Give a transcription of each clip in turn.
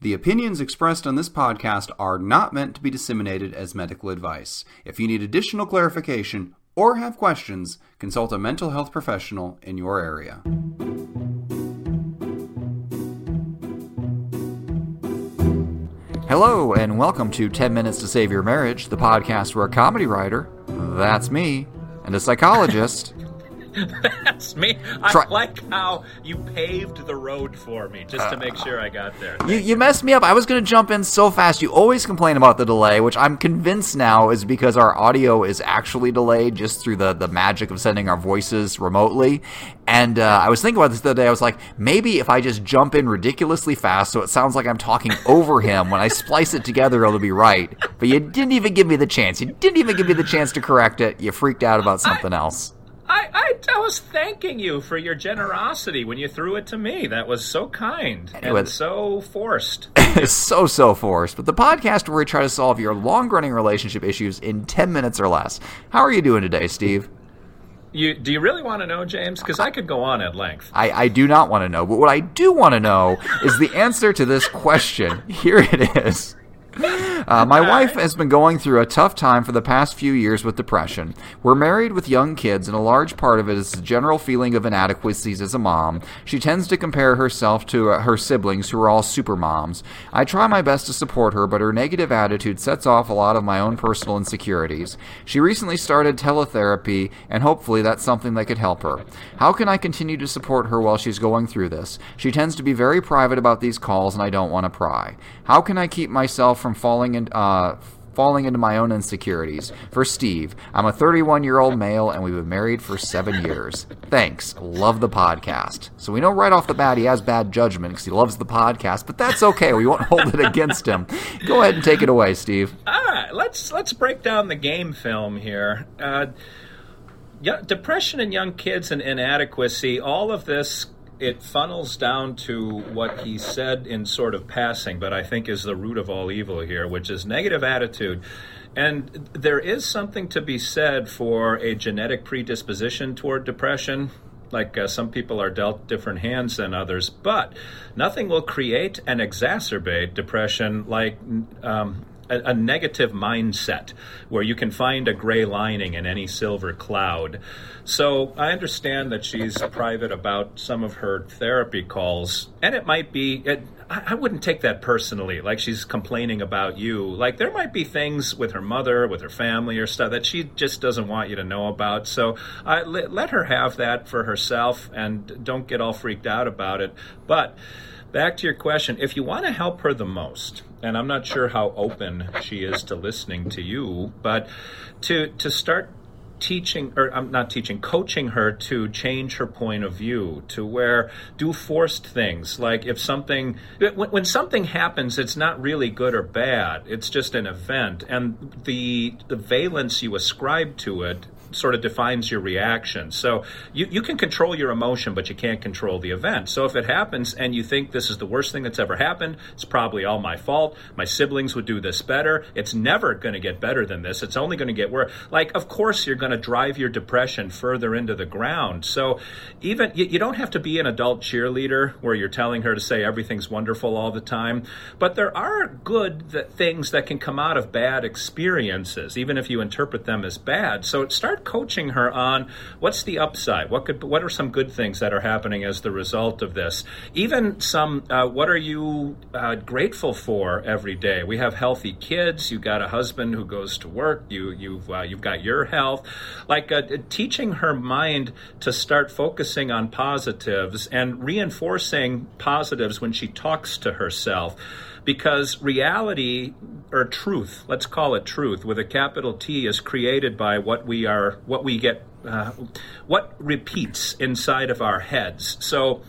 The opinions expressed on this podcast are not meant to be disseminated as medical advice. If you need additional clarification or have questions, consult a mental health professional in your area. Hello, and welcome to 10 Minutes to Save Your Marriage, the podcast where a comedy writer, that's me, and a psychologist, That's me. I Try- like how you paved the road for me just to make sure I got there. You, you messed me up. I was going to jump in so fast. You always complain about the delay, which I'm convinced now is because our audio is actually delayed just through the, the magic of sending our voices remotely. And uh, I was thinking about this the other day. I was like, maybe if I just jump in ridiculously fast so it sounds like I'm talking over him, when I splice it together, it'll be right. But you didn't even give me the chance. You didn't even give me the chance to correct it. You freaked out about something else. I, I, I was thanking you for your generosity when you threw it to me. That was so kind Anyway. and so forced. It's so, so forced. But the podcast where we try to solve your long running relationship issues in 10 minutes or less. How are you doing today, Steve? You, do you really want to know, James? Because I could go on at length. I, I do not want to know. But what I do want to know is the answer to this question. Here it is. Uh, my wife has been going through a tough time for the past few years with depression. We're married with young kids, and a large part of it is the general feeling of inadequacies as a mom. She tends to compare herself to uh, her siblings, who are all super moms. I try my best to support her, but her negative attitude sets off a lot of my own personal insecurities. She recently started teletherapy, and hopefully that's something that could help her. How can I continue to support her while she's going through this? She tends to be very private about these calls, and I don't want to pry. How can I keep myself from falling in, uh, falling into my own insecurities? For Steve, I'm a 31 year old male, and we've been married for seven years. Thanks. Love the podcast. So we know right off the bat he has bad judgment because he loves the podcast, but that's okay. We won't hold it against him. Go ahead and take it away, Steve. All right, let's let's break down the game film here. Uh, depression in young kids and inadequacy. All of this it funnels down to what he said in sort of passing, but I think is the root of all evil here, which is negative attitude. And there is something to be said for a genetic predisposition toward depression. Like uh, some people are dealt different hands than others, but nothing will create and exacerbate depression like um, a, a negative mindset where you can find a gray lining in any silver cloud. So I understand that she's private about some of her therapy calls, and it might be. It, I I wouldn't take that personally, like she's complaining about you. Like there might be things with her mother, with her family, or stuff that she just doesn't want you to know about. So uh, let, let her have that for herself, and don't get all freaked out about it. But back to your question if you want to help her the most and i'm not sure how open she is to listening to you but to to start teaching or i'm not teaching coaching her to change her point of view to where do forced things like if something when, when something happens it's not really good or bad it's just an event and the the valence you ascribe to it sort of defines your reaction. So you, you can control your emotion, but you can't control the event. So if it happens and you think this is the worst thing that's ever happened, it's probably all my fault. My siblings would do this better. It's never going to get better than this. It's only going to get worse. Like, of course, you're going to drive your depression further into the ground. So even you, you don't have to be an adult cheerleader where you're telling her to say everything's wonderful all the time. But there are good th- things that can come out of bad experiences, even if you interpret them as bad. So start coaching her on what's the upside. What could what are some good things that are happening as the result of this? Even some uh, what are you uh, grateful for every day? We have healthy kids. You got a husband who goes to work. You you've uh, you've got your health. Like uh, teaching her mind to start focusing on positives and reinforcing positives when she talks to herself because reality or truth let's call it truth with a capital t is created by what we are what we get uh, what repeats inside of our heads. So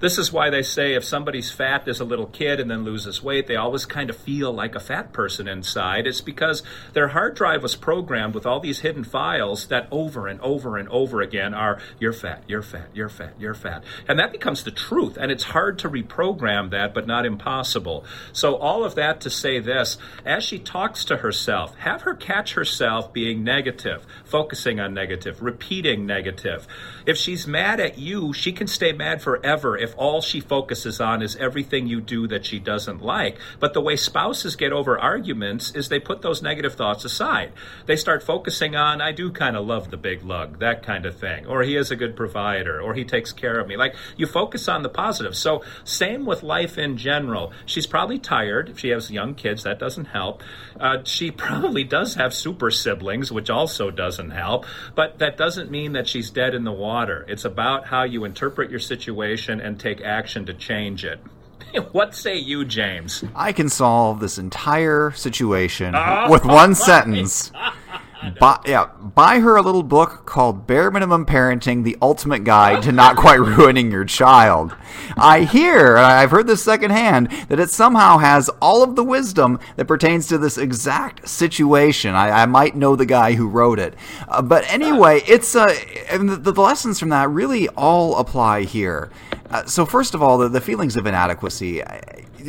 this is why they say if somebody's fat as a little kid and then loses weight, they always kind of feel like a fat person inside. It's because their hard drive was programmed with all these hidden files that over and over and over again are you're fat, you're fat, you're fat, you're fat. And that becomes the truth. And it's hard to reprogram that, but not impossible. So, all of that to say this as she talks to herself, have her catch herself being negative, focusing on negative, repeating negative. If she's mad at you, she can stay mad forever if all she focuses on is everything you do that she doesn't like. But the way spouses get over arguments is they put those negative thoughts aside. They start focusing on, I do kind of love the big lug, that kind of thing, or he is a good provider, or he takes care of me. Like you focus on the positive. So, same with life in general. She's probably tired. If she has young kids, that doesn't help. Uh, she probably does have super siblings, which also doesn't help. But that doesn't mean that she's dead in the water. It's about how you interpret your situation and take action to change it. what say you, James? I can solve this entire situation oh, with one sentence. Buy, yeah, buy her a little book called Bare Minimum Parenting: The Ultimate Guide to Not Quite Ruining Your Child. I hear, I've heard this secondhand, that it somehow has all of the wisdom that pertains to this exact situation. I, I might know the guy who wrote it, uh, but anyway, it's uh, the, the, lessons from that really all apply here. Uh, so first of all, the, the feelings of inadequacy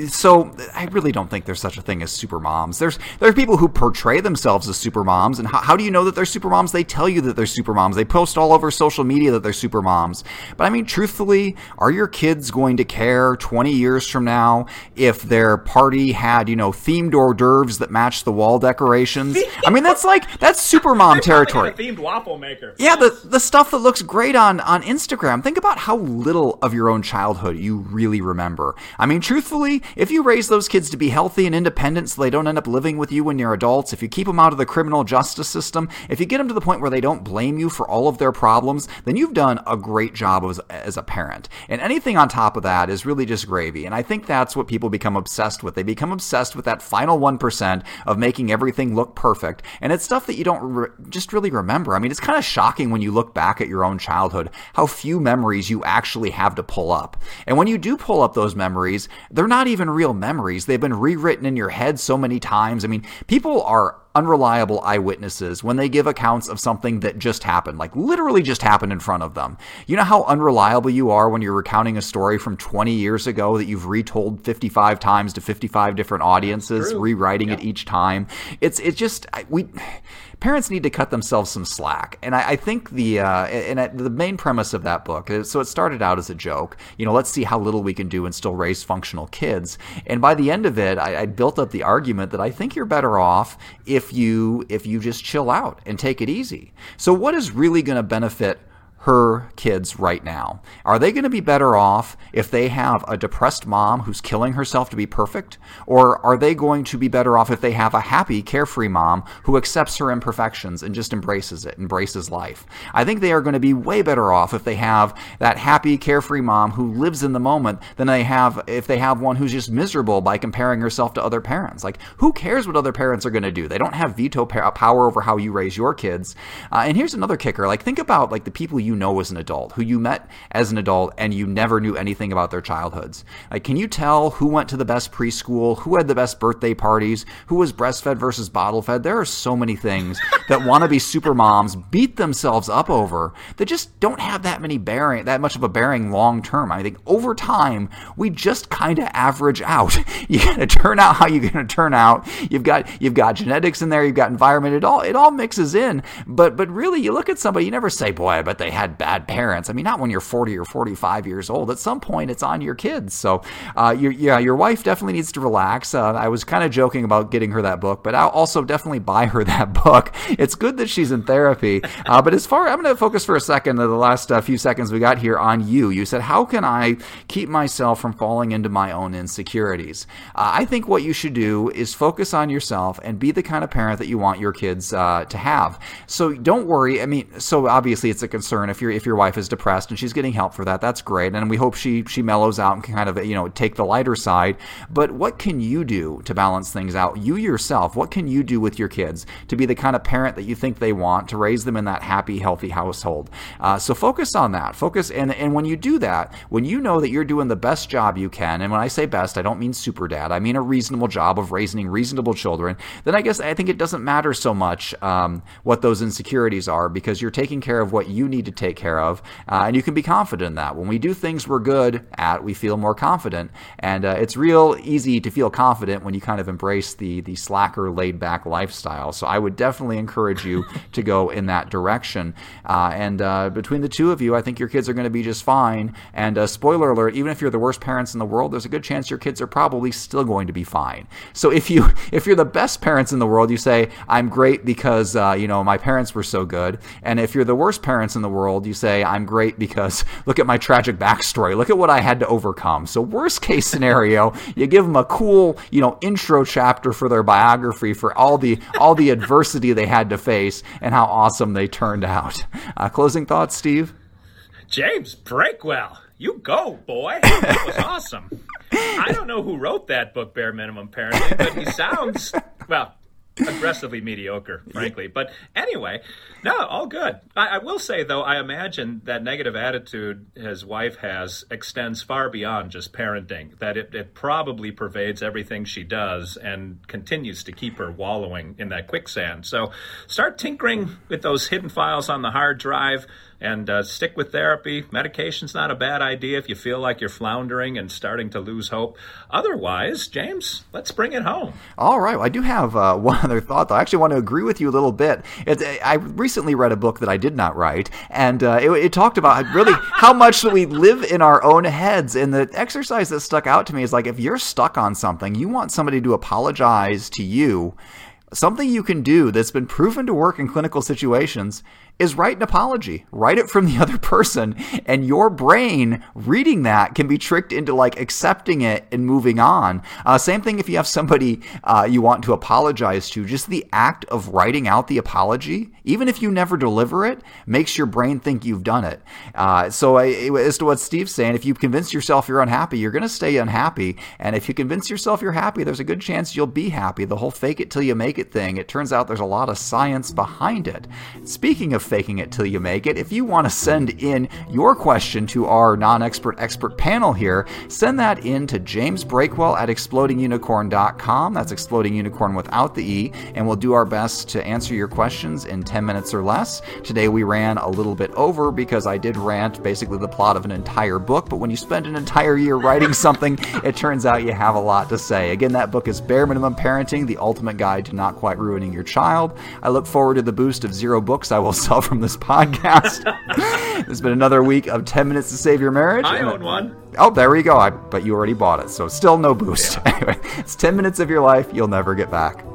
so I really don't think there's such a thing as super moms. There's there are people who portray themselves as super moms, and how, how do you know that they're super moms? They tell you that they're super moms. They post all over social media that they're super moms. But I mean, truthfully, are your kids going to care 20 years from now if their party had you know themed hors d'oeuvres that match the wall decorations? I mean, that's like that's super mom territory. themed waffle maker. Yeah, the the stuff that looks great on on Instagram. Think about how little of your own childhood you really remember. I mean, truthfully, if you raise those kids to be healthy and independent so they don't end up living with you when you're adults, if you keep them out of the criminal justice system, if you get them to the point where they don't blame you for all of their problems, then you've done a great job as, as a parent. And anything on top of that is really just gravy. And I think that's what people become obsessed with. They become obsessed with that final 1% of making everything look perfect. And it's stuff that you don't re- just really remember. I mean, it's kind of shocking when you look back at your own childhood how few memories you actually have to pull up. And when you do pull up those memories, they're not even real memories. They've been rewritten in your head so many times. I mean, people are unreliable eyewitnesses when they give accounts of something that just happened, like literally just happened in front of them. You know how unreliable you are when you're recounting a story from 20 years ago that you've retold 55 times to 55 different audiences, rewriting yeah. it each time. It's it's just we parents need to cut themselves some slack. And I, I think the uh, and I, the main premise of that book, uh, so it started out as a joke. You know, let's see how little we can do and still raise functional kids. And by the end of it, I, I built up the argument that I think you're better off if you if you just chill out and take it easy. So what is really going to benefit her kids right now? Are they going to be better off if they have a depressed mom who's killing herself to be perfect? Or are they going to be better off if they have a happy, carefree mom who accepts her imperfections and just embraces it, embraces life? I think they are going to be way better off if they have that happy, carefree mom who lives in the moment than they have if they have one who's just miserable by comparing herself to other parents. Like, who cares what other parents are going to do? They don't have veto power over how you raise your kids. Uh, and here's another kicker. Like, think about like the people you know as an adult, who you met as an adult and you never knew anything about their childhoods. Like, can you tell who went to the best preschool, who had the best birthday parties, who was breastfed versus bottle fed? There are so many things that wannabe super moms beat themselves up over that just don't have that many bearing, that much of a bearing long term. I think over time, we just kind of average out. You gotta turn out how you're gonna turn out. You've got, you've got genetics in there, you've got environment, it all, it all mixes in. But, but really, you look at somebody, you never say, boy, I bet they had bad parents. I mean, not when you're 40 or 45 years old. At some point, it's on your kids. So, uh, yeah, your wife definitely needs to relax. Uh, I was kind of joking about getting her that book, but I'll also definitely buy her that book. It's good that she's in therapy. Uh, but as far, I'm going to focus for a second, the last uh, few seconds we got here on you. You said, how can I keep myself from falling into my own insecurities? Uh, I think what you should do is focus on yourself and be the kind of parent that you want your kids uh, to have. So don't worry. I mean, so obviously it's a concern if if your if your wife is depressed and she's getting help for that, that's great. And we hope she she mellows out and can kind of you know take the lighter side. But what can you do to balance things out? You yourself, what can you do with your kids to be the kind of parent that you think they want to raise them in that happy, healthy household? Uh, so focus on that. Focus and and when you do that, when you know that you're doing the best job you can, and when I say best, I don't mean super dad. I mean a reasonable job of raising reasonable children. Then I guess I think it doesn't matter so much um, what those insecurities are because you're taking care of what you need to take care of, uh, and you can be confident in that. When we do things we're good at, we feel more confident, and uh, it's real easy to feel confident when you kind of embrace the the slacker, laid back lifestyle. So I would definitely encourage you to go in that direction. Uh, and uh, between the two of you, I think your kids are going to be just fine. And uh, spoiler alert: even if you're the worst parents in the world, there's a good chance your kids are probably still going to be fine. So if you if you're the best parents in the world, you say I'm great because uh, you know my parents were so good. And if you're the worst parents in the world, you say I'm great because look at my tragic backstory. Look at what I had to overcome. So worst case scenario, you give them a cool you know intro chapter for their biography for all the all the adversity they had to face and how awesome they turned out. Uh, closing thoughts, Steve. James Breakwell, you go, boy. That was awesome. I don't know who wrote that book, Bare Minimum Parenting, but he sounds, well, aggressively mediocre, frankly. But anyway, no, all good. I, I, will say, though, I imagine that negative attitude his wife has extends far beyond just parenting, that it, it probably pervades everything she does and continues to keep her wallowing in that quicksand. So start tinkering with those hidden files on the hard drive and uh, stick with therapy. Medication's not a bad idea if you feel like you're floundering and starting to lose hope. Otherwise, James, let's bring it home. All right. Well, I do have uh, one other thought, though. I actually want to agree with you a little bit. It, I recently read a book that I did not write, and uh, it, it, talked about really how much we live in our own heads. And the exercise that stuck out to me is like if you're stuck on something, you want somebody to apologize to you. Something you can do that's been proven to work in clinical situations is write an apology. Write it from the other person. And your brain reading that can be tricked into like accepting it and moving on. Uh, same thing if you have somebody uh, you want to apologize to. Just the act of writing out the apology, even if you never deliver it, makes your brain think you've done it. Uh, so, I, as to what Steve's saying, if you convince yourself you're unhappy, you're going to stay unhappy. And if you convince yourself you're happy, there's a good chance you'll be happy. The whole fake it till you make it thing, it turns out there's a lot of science behind it. Speaking of faking it till you make it. If you want to send in your question to our non expert expert panel here, send that in to James Breakwell at xplodingunicorn.com. That's exploding unicorn without the E, and we'll do our best to answer your questions in 10 minutes or less. Today we ran a little bit over because I did rant basically the plot of an entire book, but when you spend an entire year writing something, it turns out you have a lot to say. Again, that book is Bare Minimum Parenting, the ultimate guide to not quite ruining your child. I look forward to the boost of zero books I will sell from this podcast. it's been another week of 10 Minutes to Save Your Marriage. I own one. Oh, there we go. I, but you already bought it, so still no boost. Yeah. Anyway, it's 10 minutes of your life you'll never get back.